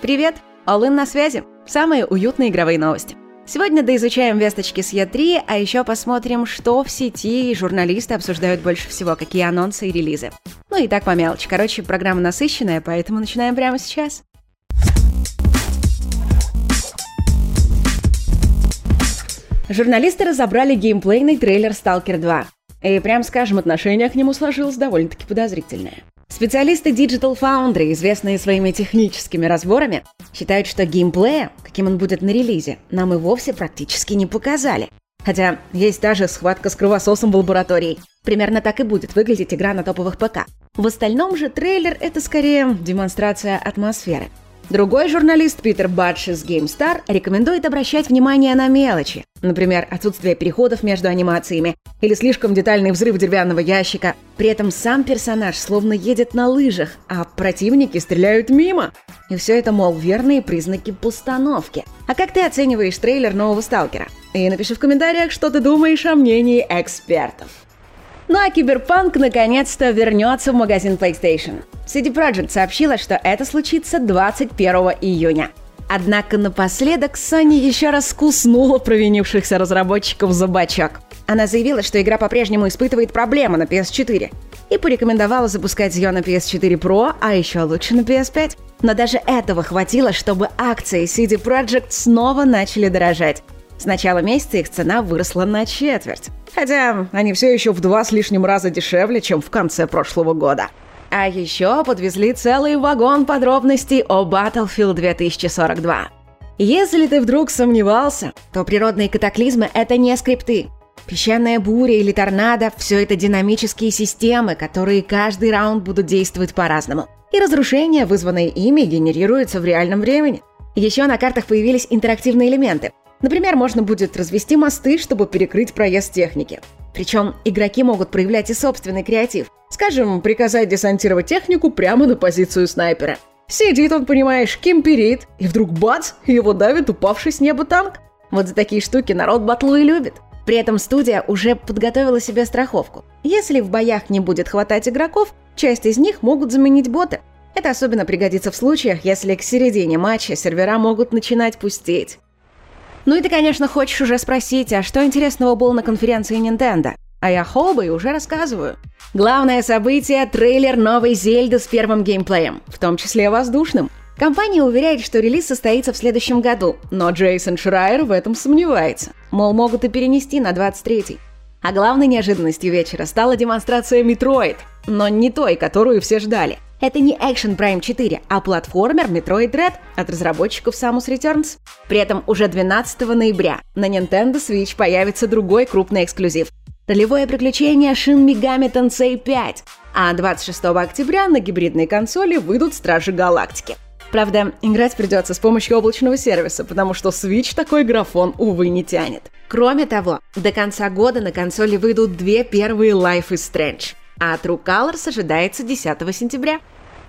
Привет! All на связи. Самые уютные игровые новости. Сегодня доизучаем весточки с Е3, а еще посмотрим, что в сети журналисты обсуждают больше всего, какие анонсы и релизы. Ну и так по мелочи. Короче, программа насыщенная, поэтому начинаем прямо сейчас. Журналисты разобрали геймплейный трейлер Stalker 2. И, прям скажем, отношение к нему сложилось довольно-таки подозрительное. Специалисты Digital Foundry, известные своими техническими разборами, считают, что геймплея, каким он будет на релизе, нам и вовсе практически не показали. Хотя есть даже схватка с кровососом в лаборатории. Примерно так и будет выглядеть игра на топовых ПК. В остальном же трейлер — это скорее демонстрация атмосферы. Другой журналист Питер Бадж из GameStar рекомендует обращать внимание на мелочи. Например, отсутствие переходов между анимациями или слишком детальный взрыв деревянного ящика. При этом сам персонаж словно едет на лыжах, а противники стреляют мимо. И все это, мол, верные признаки постановки. А как ты оцениваешь трейлер нового Сталкера? И напиши в комментариях, что ты думаешь о мнении экспертов. Ну а Киберпанк наконец-то вернется в магазин PlayStation. CD Projekt сообщила, что это случится 21 июня. Однако напоследок Sony еще раз куснула провинившихся разработчиков за бачок. Она заявила, что игра по-прежнему испытывает проблемы на PS4 и порекомендовала запускать ее на PS4 Pro, а еще лучше на PS5. Но даже этого хватило, чтобы акции CD Projekt снова начали дорожать. С начала месяца их цена выросла на четверть. Хотя они все еще в два с лишним раза дешевле, чем в конце прошлого года. А еще подвезли целый вагон подробностей о Battlefield 2042. Если ты вдруг сомневался, то природные катаклизмы — это не скрипты. Песчаная буря или торнадо — все это динамические системы, которые каждый раунд будут действовать по-разному. И разрушения, вызванные ими, генерируются в реальном времени. Еще на картах появились интерактивные элементы. Например, можно будет развести мосты, чтобы перекрыть проезд техники. Причем игроки могут проявлять и собственный креатив. Скажем, приказать десантировать технику прямо на позицию снайпера. Сидит он, понимаешь, кемперит, и вдруг бац, его давит упавший с неба танк. Вот за такие штуки народ батлу и любит. При этом студия уже подготовила себе страховку. Если в боях не будет хватать игроков, часть из них могут заменить боты. Это особенно пригодится в случаях, если к середине матча сервера могут начинать пустеть. Ну и ты, конечно, хочешь уже спросить, а что интересного было на конференции Nintendo? А я хоба и уже рассказываю. Главное событие – трейлер новой Зельды с первым геймплеем, в том числе воздушным. Компания уверяет, что релиз состоится в следующем году, но Джейсон Шрайер в этом сомневается. Мол, могут и перенести на 23-й. А главной неожиданностью вечера стала демонстрация Metroid, но не той, которую все ждали – это не Action Prime 4, а платформер Metroid Dread от разработчиков Samus Returns. При этом уже 12 ноября на Nintendo Switch появится другой крупный эксклюзив – ролевое приключение Shin Megami Tensei 5, а 26 октября на гибридной консоли выйдут Стражи Галактики. Правда, играть придется с помощью облачного сервиса, потому что Switch такой графон, увы, не тянет. Кроме того, до конца года на консоли выйдут две первые Life is Strange а True Colors ожидается 10 сентября.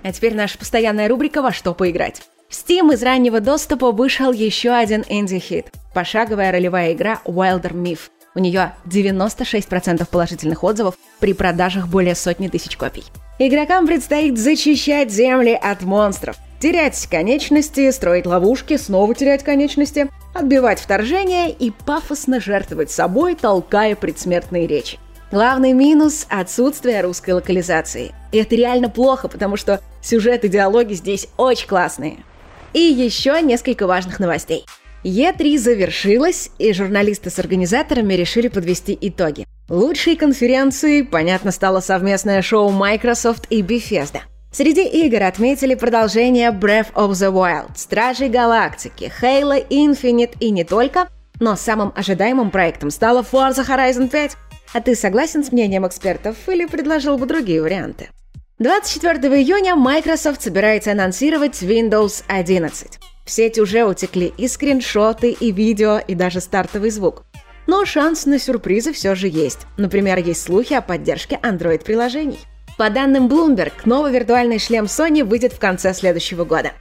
А теперь наша постоянная рубрика «Во что поиграть». В Steam из раннего доступа вышел еще один инди-хит – пошаговая ролевая игра Wilder Myth. У нее 96% положительных отзывов при продажах более сотни тысяч копий. Игрокам предстоит зачищать земли от монстров, терять конечности, строить ловушки, снова терять конечности, отбивать вторжение и пафосно жертвовать собой, толкая предсмертные речи. Главный минус – отсутствие русской локализации. И это реально плохо, потому что сюжет и диалоги здесь очень классные. И еще несколько важных новостей. Е3 завершилась, и журналисты с организаторами решили подвести итоги. Лучшей конференцией, понятно, стало совместное шоу Microsoft и Bethesda. Среди игр отметили продолжение Breath of the Wild, Стражей Галактики, Halo Infinite и не только, но самым ожидаемым проектом стала Forza Horizon 5. А ты согласен с мнением экспертов или предложил бы другие варианты? 24 июня Microsoft собирается анонсировать Windows 11. В сеть уже утекли и скриншоты, и видео, и даже стартовый звук. Но шанс на сюрпризы все же есть. Например, есть слухи о поддержке Android-приложений. По данным Bloomberg, новый виртуальный шлем Sony выйдет в конце следующего года.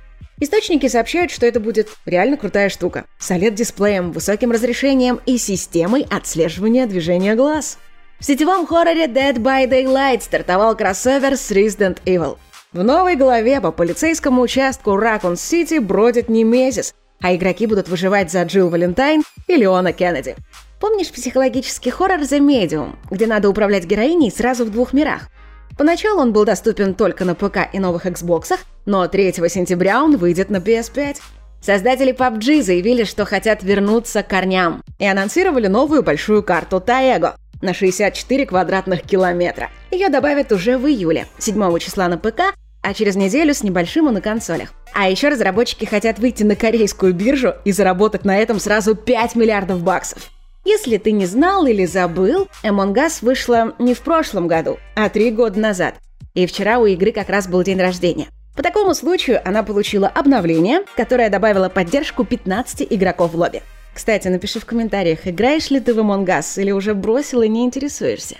Источники сообщают, что это будет реально крутая штука. С OLED-дисплеем, высоким разрешением и системой отслеживания движения глаз. В сетевом хорроре Dead by Daylight стартовал кроссовер с Resident Evil. В новой главе по полицейскому участку Ракун-Сити бродит Немезис, а игроки будут выживать за Джилл Валентайн и Леона Кеннеди. Помнишь психологический хоррор «The Medium», где надо управлять героиней сразу в двух мирах? Поначалу он был доступен только на ПК и новых Xbox, но 3 сентября он выйдет на PS5. Создатели PUBG заявили, что хотят вернуться к корням и анонсировали новую большую карту Таэго на 64 квадратных километра. Ее добавят уже в июле, 7 числа на ПК, а через неделю с небольшим и на консолях. А еще разработчики хотят выйти на корейскую биржу и заработать на этом сразу 5 миллиардов баксов. Если ты не знал или забыл, Among Us вышла не в прошлом году, а три года назад. И вчера у игры как раз был день рождения. По такому случаю она получила обновление, которое добавило поддержку 15 игроков в лобби. Кстати, напиши в комментариях, играешь ли ты в Among Us или уже бросил и не интересуешься.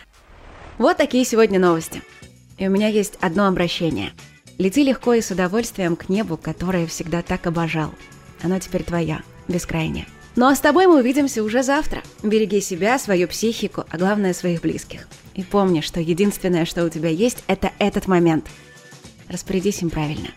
Вот такие сегодня новости. И у меня есть одно обращение. Лети легко и с удовольствием к небу, которое всегда так обожал. Оно теперь твоя, бескрайнее. Ну а с тобой мы увидимся уже завтра. Береги себя, свою психику, а главное своих близких. И помни, что единственное, что у тебя есть, это этот момент. Распорядись им правильно.